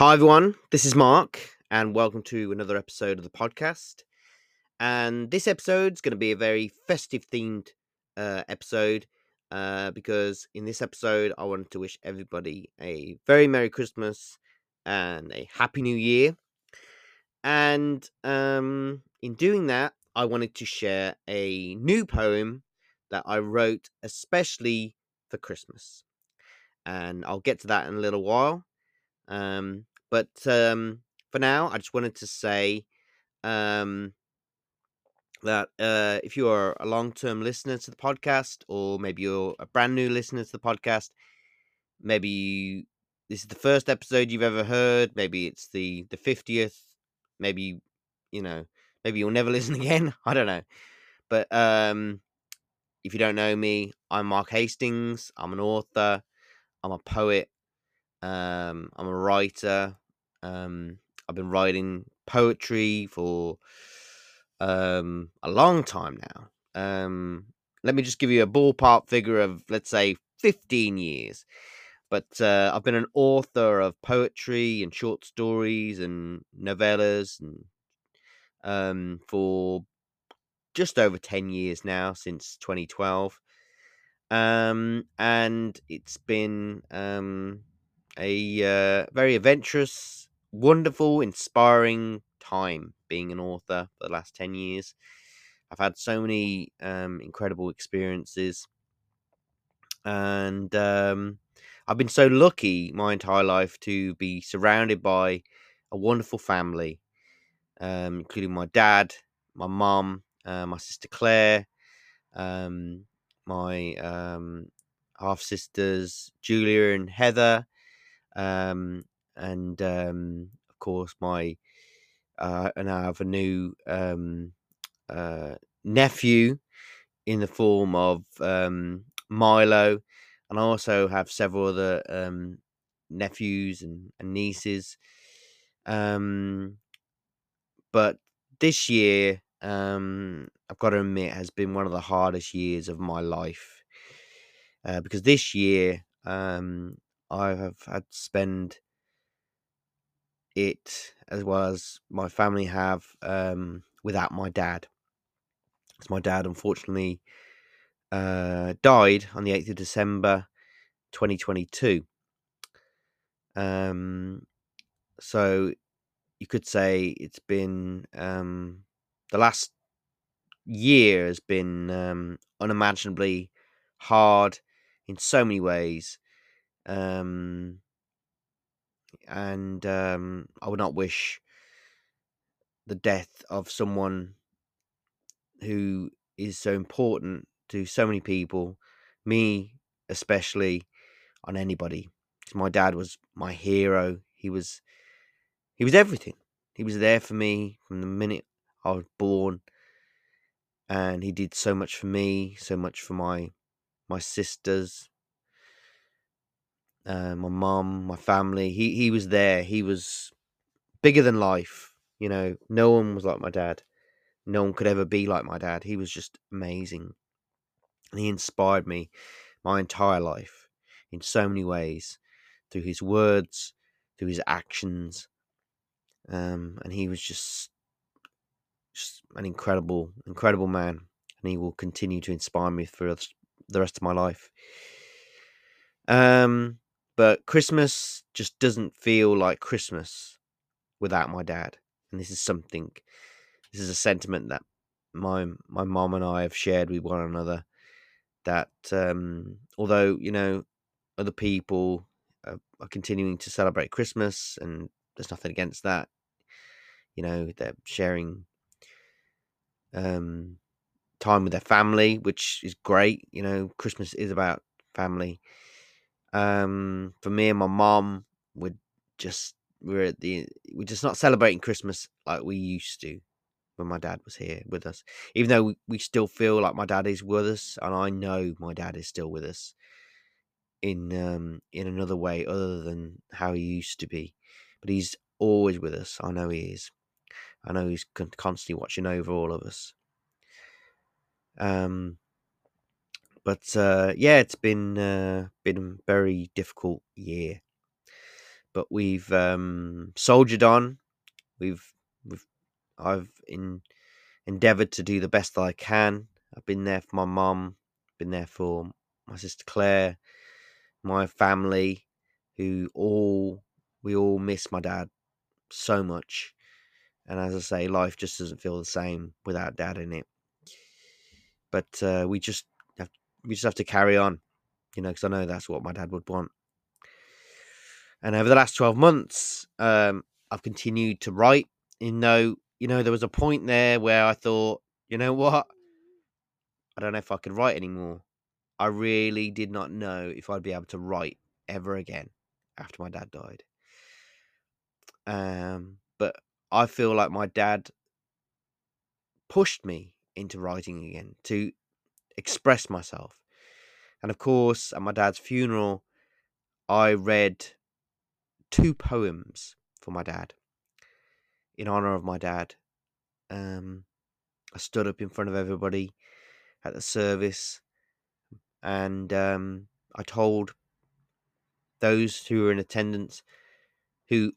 Hi, everyone. This is Mark, and welcome to another episode of the podcast. And this episode is going to be a very festive themed uh, episode uh, because in this episode, I wanted to wish everybody a very Merry Christmas and a Happy New Year. And um, in doing that, I wanted to share a new poem that I wrote especially for Christmas. And I'll get to that in a little while. Um, but um, for now, I just wanted to say um, that uh, if you are a long term listener to the podcast, or maybe you're a brand new listener to the podcast, maybe you, this is the first episode you've ever heard, maybe it's the the fiftieth, maybe you know, maybe you'll never listen again. I don't know, but um, if you don't know me, I'm Mark Hastings. I'm an author. I'm a poet. Um, I'm a writer. Um, I've been writing poetry for um, a long time now. Um, let me just give you a ballpark figure of, let's say, 15 years. But uh, I've been an author of poetry and short stories and novellas and um, for just over 10 years now, since 2012. Um, and it's been um, a uh, very adventurous wonderful, inspiring time being an author for the last 10 years. I've had so many um, incredible experiences. And um, I've been so lucky my entire life to be surrounded by a wonderful family, um, including my dad, my mom, uh, my sister Claire, um, my um, half sisters Julia and Heather, um, and um, of course my uh, and I have a new um, uh, nephew in the form of um, Milo, and I also have several other um, nephews and, and nieces. Um, but this year, um, I've got to admit, has been one of the hardest years of my life uh, because this year um, I have had to spend it as well as my family have um, without my dad. Because my dad, unfortunately, uh, died on the 8th of December 2022. Um, so you could say it's been um, the last year has been um, unimaginably hard in so many ways. Um, and um, I would not wish the death of someone who is so important to so many people, me especially, on anybody. Because my dad was my hero. He was, he was everything. He was there for me from the minute I was born, and he did so much for me, so much for my my sisters, uh, my mom, my family. He he was there. He was bigger than life. You know, no one was like my dad. No one could ever be like my dad. He was just amazing. And he inspired me my entire life in so many ways through his words, through his actions. Um, and he was just, just an incredible, incredible man. And he will continue to inspire me for the rest of my life. Um, but Christmas just doesn't feel like Christmas without my dad. And this is something, this is a sentiment that my my mom and I have shared with one another. That um, although you know other people are, are continuing to celebrate Christmas, and there's nothing against that. You know they're sharing um, time with their family, which is great. You know Christmas is about family um, for me and my mom, we're just we're at the we're just not celebrating Christmas like we used to when my dad was here with us. Even though we, we still feel like my dad is with us, and I know my dad is still with us in um in another way other than how he used to be. But he's always with us. I know he is. I know he's constantly watching over all of us. Um, but uh, yeah, it's been uh, been a very difficult year. but we've um, soldiered on. We've we've I've in, endeavoured to do the best that I can. I've been there for my mum, been there for my sister Claire, my family, who all we all miss my dad so much. And as I say, life just doesn't feel the same without dad in it. But uh, we just we just have to carry on, you know, because I know that's what my dad would want. And over the last twelve months, um, I've continued to write. You know, you know, there was a point there where I thought, you know what, I don't know if I could write anymore. I really did not know if I'd be able to write ever again after my dad died. Um, but I feel like my dad pushed me into writing again to express myself. And of course, at my dad's funeral, I read two poems for my dad in honor of my dad. Um, I stood up in front of everybody at the service and um, I told those who were in attendance who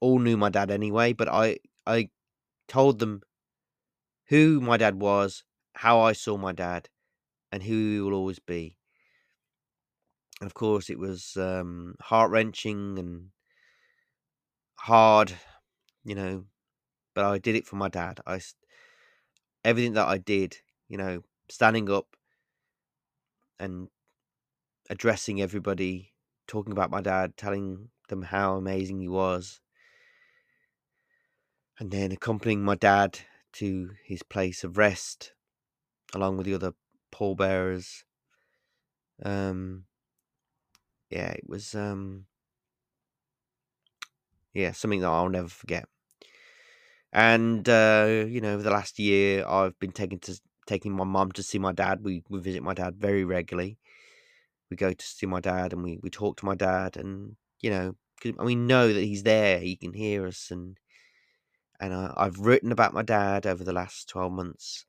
all knew my dad anyway, but I I told them who my dad was, how I saw my dad, and who he will always be. And of course, it was um, heart wrenching and hard, you know, but I did it for my dad. I everything that I did, you know, standing up and addressing everybody, talking about my dad, telling them how amazing he was, and then accompanying my dad to his place of rest along with the other pallbearers. Um, yeah, it was um, yeah something that I'll never forget. And uh, you know, over the last year, I've been taking to taking my mum to see my dad. We we visit my dad very regularly. We go to see my dad, and we we talk to my dad, and you know, and we know that he's there. He can hear us, and and I, I've written about my dad over the last twelve months,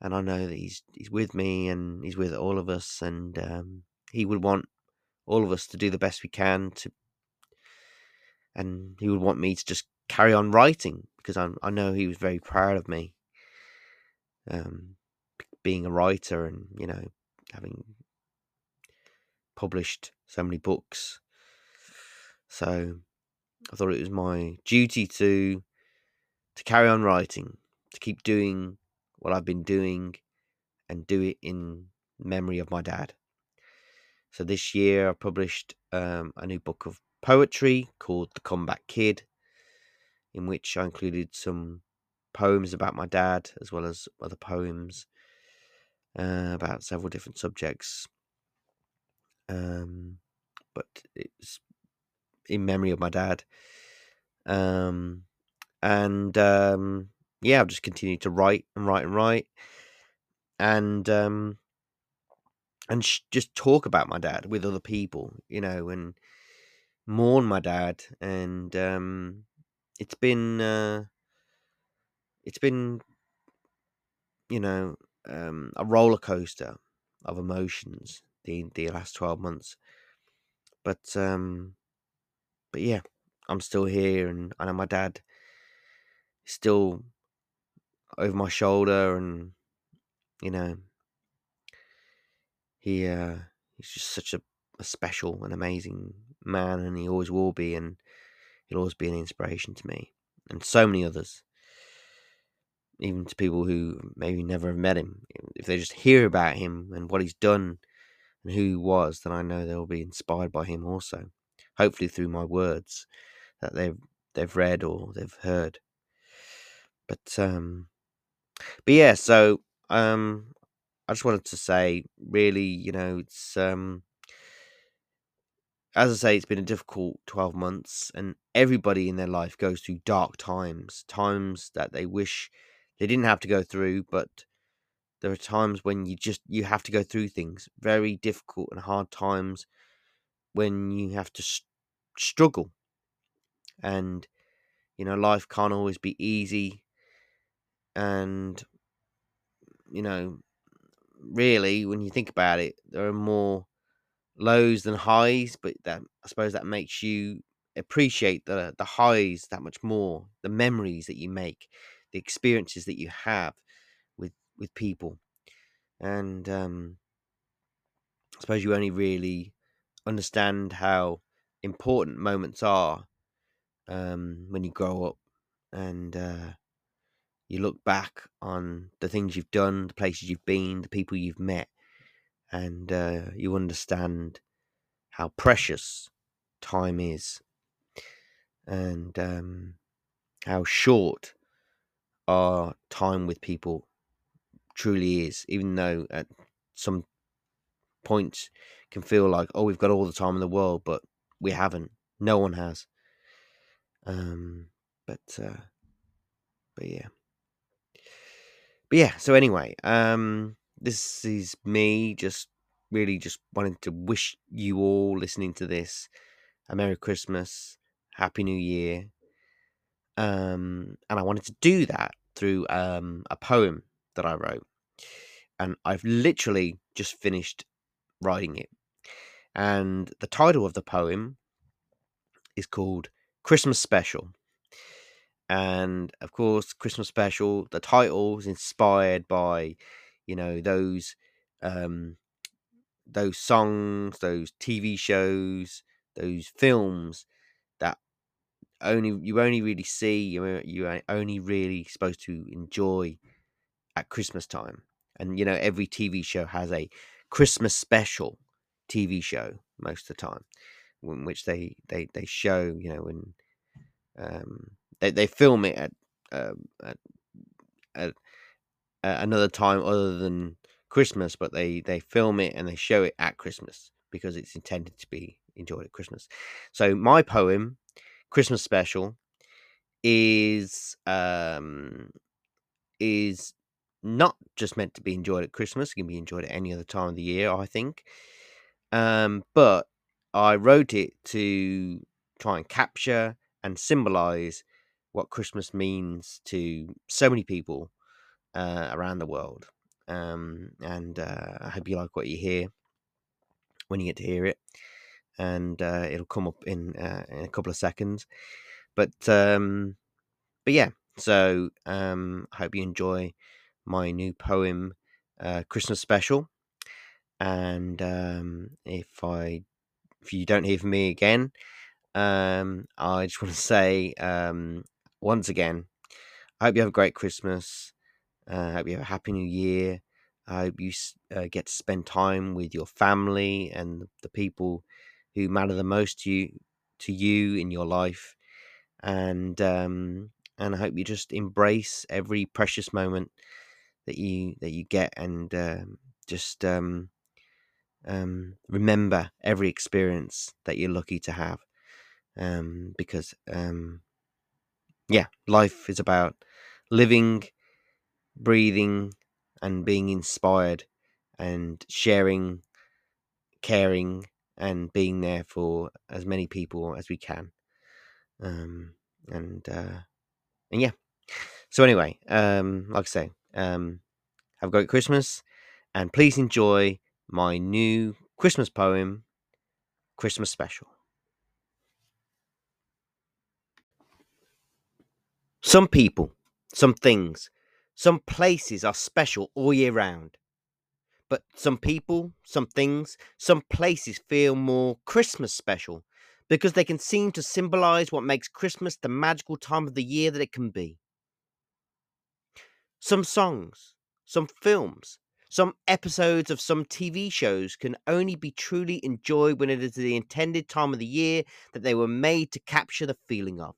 and I know that he's he's with me, and he's with all of us, and um, he would want all of us to do the best we can to, and he would want me to just carry on writing because I I know he was very proud of me um, being a writer and you know having published so many books. So I thought it was my duty to to carry on writing, to keep doing what I've been doing, and do it in memory of my dad. So this year I published um, a new book of poetry called The Comeback Kid, in which I included some poems about my dad as well as other poems uh, about several different subjects. Um, but it's in memory of my dad. Um, and um, yeah, I've just continued to write and write and write, and um, and sh- just talk about my dad with other people, you know, and mourn my dad. And um, it's been uh, it's been you know um, a roller coaster of emotions the the last twelve months. But um, but yeah, I'm still here, and I know my dad still over my shoulder, and you know he uh, he's just such a, a special and amazing man, and he always will be, and he'll always be an inspiration to me and so many others even to people who maybe never have met him. If they just hear about him and what he's done and who he was, then I know they'll be inspired by him also. Hopefully through my words that they've they've read or they've heard. But um but yeah, so um I just wanted to say really, you know, it's um as I say, it's been a difficult 12 months, and everybody in their life goes through dark times, times that they wish they didn't have to go through, but there are times when you just you have to go through things, very difficult and hard times when you have to st- struggle. And you know, life can't always be easy and you know, really when you think about it, there are more lows than highs, but that I suppose that makes you appreciate the the highs that much more, the memories that you make, the experiences that you have with with people, and um, I suppose you only really understand how important moments are um, when you grow up, and uh, you look back on the things you've done, the places you've been, the people you've met, and uh, you understand how precious time is and um, how short our time with people truly is, even though at some points can feel like, oh, we've got all the time in the world, but we haven't. No one has. Um, but uh, but yeah, but yeah. So anyway, um, this is me just really just wanting to wish you all listening to this a Merry Christmas, Happy New Year. Um, and I wanted to do that through um, a poem that I wrote. And I've literally just finished writing it. And the title of the poem is called Christmas Special. And of course, Christmas Special, the title is inspired by, you know, those um those songs, those TV shows, those films that only you only really see you you only really supposed to enjoy at Christmas time. And you know, every TV show has a Christmas special TV show most of the time, in which they they they show you know when um they they film it at um at, at, at another time other than Christmas, but they they film it and they show it at Christmas because it's intended to be enjoyed at Christmas. So my poem, Christmas special, is um is not just meant to be enjoyed at Christmas. It can be enjoyed at any other time of the year, I think. Um, but I wrote it to try and capture and symbolize what Christmas means to so many people uh, around the world. Um, and uh, I hope you like what you hear when you get to hear it. And uh, it'll come up in uh, in a couple of seconds. But um, but yeah, so um, I hope you enjoy my new poem, uh, Christmas special. And um, if I if you don't hear from me again, um, I just want to say um, once again, I hope you have a great Christmas. Uh, I hope you have a happy new year. I hope you uh, get to spend time with your family and the people who matter the most to you to you in your life. And um, and I hope you just embrace every precious moment that you that you get and um, just um, um, remember every experience that you're lucky to have um, because um, yeah life is about living breathing and being inspired and sharing caring and being there for as many people as we can um, and uh, and yeah so anyway um, like i say um, have a great Christmas, and please enjoy my new Christmas poem, Christmas Special. Some people, some things, some places are special all year round. But some people, some things, some places feel more Christmas special because they can seem to symbolize what makes Christmas the magical time of the year that it can be. Some songs, some films, some episodes of some TV shows can only be truly enjoyed when it is the intended time of the year that they were made to capture the feeling of.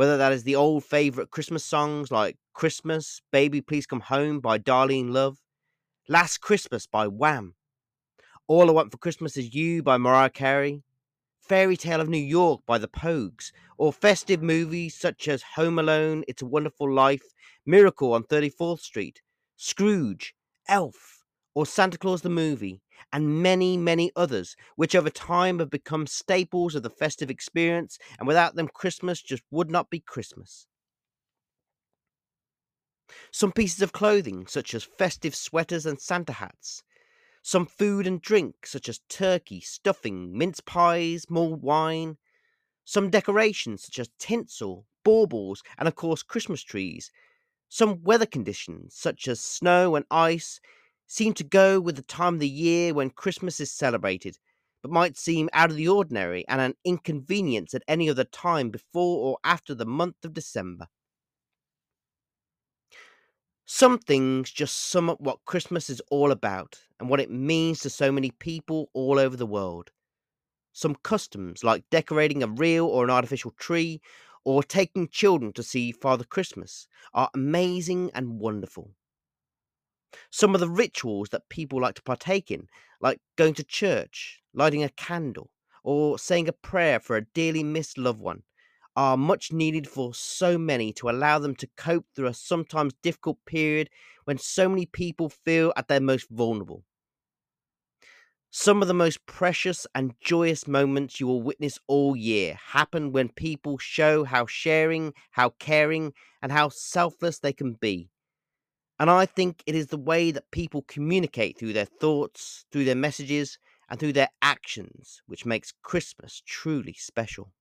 Whether that is the old favourite Christmas songs like Christmas, Baby Please Come Home by Darlene Love, Last Christmas by Wham, All I Want for Christmas Is You by Mariah Carey, Fairy Tale of New York by the Pogues, or festive movies such as Home Alone, It's a Wonderful Life, Miracle on 34th Street, Scrooge, Elf, or Santa Claus the Movie, and many, many others, which over time have become staples of the festive experience, and without them, Christmas just would not be Christmas. Some pieces of clothing, such as festive sweaters and Santa hats, Some food and drink, such as turkey, stuffing, mince pies, mulled wine. Some decorations, such as tinsel, baubles, and of course Christmas trees. Some weather conditions, such as snow and ice, seem to go with the time of the year when Christmas is celebrated, but might seem out of the ordinary and an inconvenience at any other time before or after the month of December. Some things just sum up what Christmas is all about and what it means to so many people all over the world. Some customs, like decorating a real or an artificial tree, or taking children to see Father Christmas, are amazing and wonderful. Some of the rituals that people like to partake in, like going to church, lighting a candle, or saying a prayer for a dearly missed loved one, are much needed for so many to allow them to cope through a sometimes difficult period when so many people feel at their most vulnerable. Some of the most precious and joyous moments you will witness all year happen when people show how sharing, how caring, and how selfless they can be. And I think it is the way that people communicate through their thoughts, through their messages, and through their actions which makes Christmas truly special.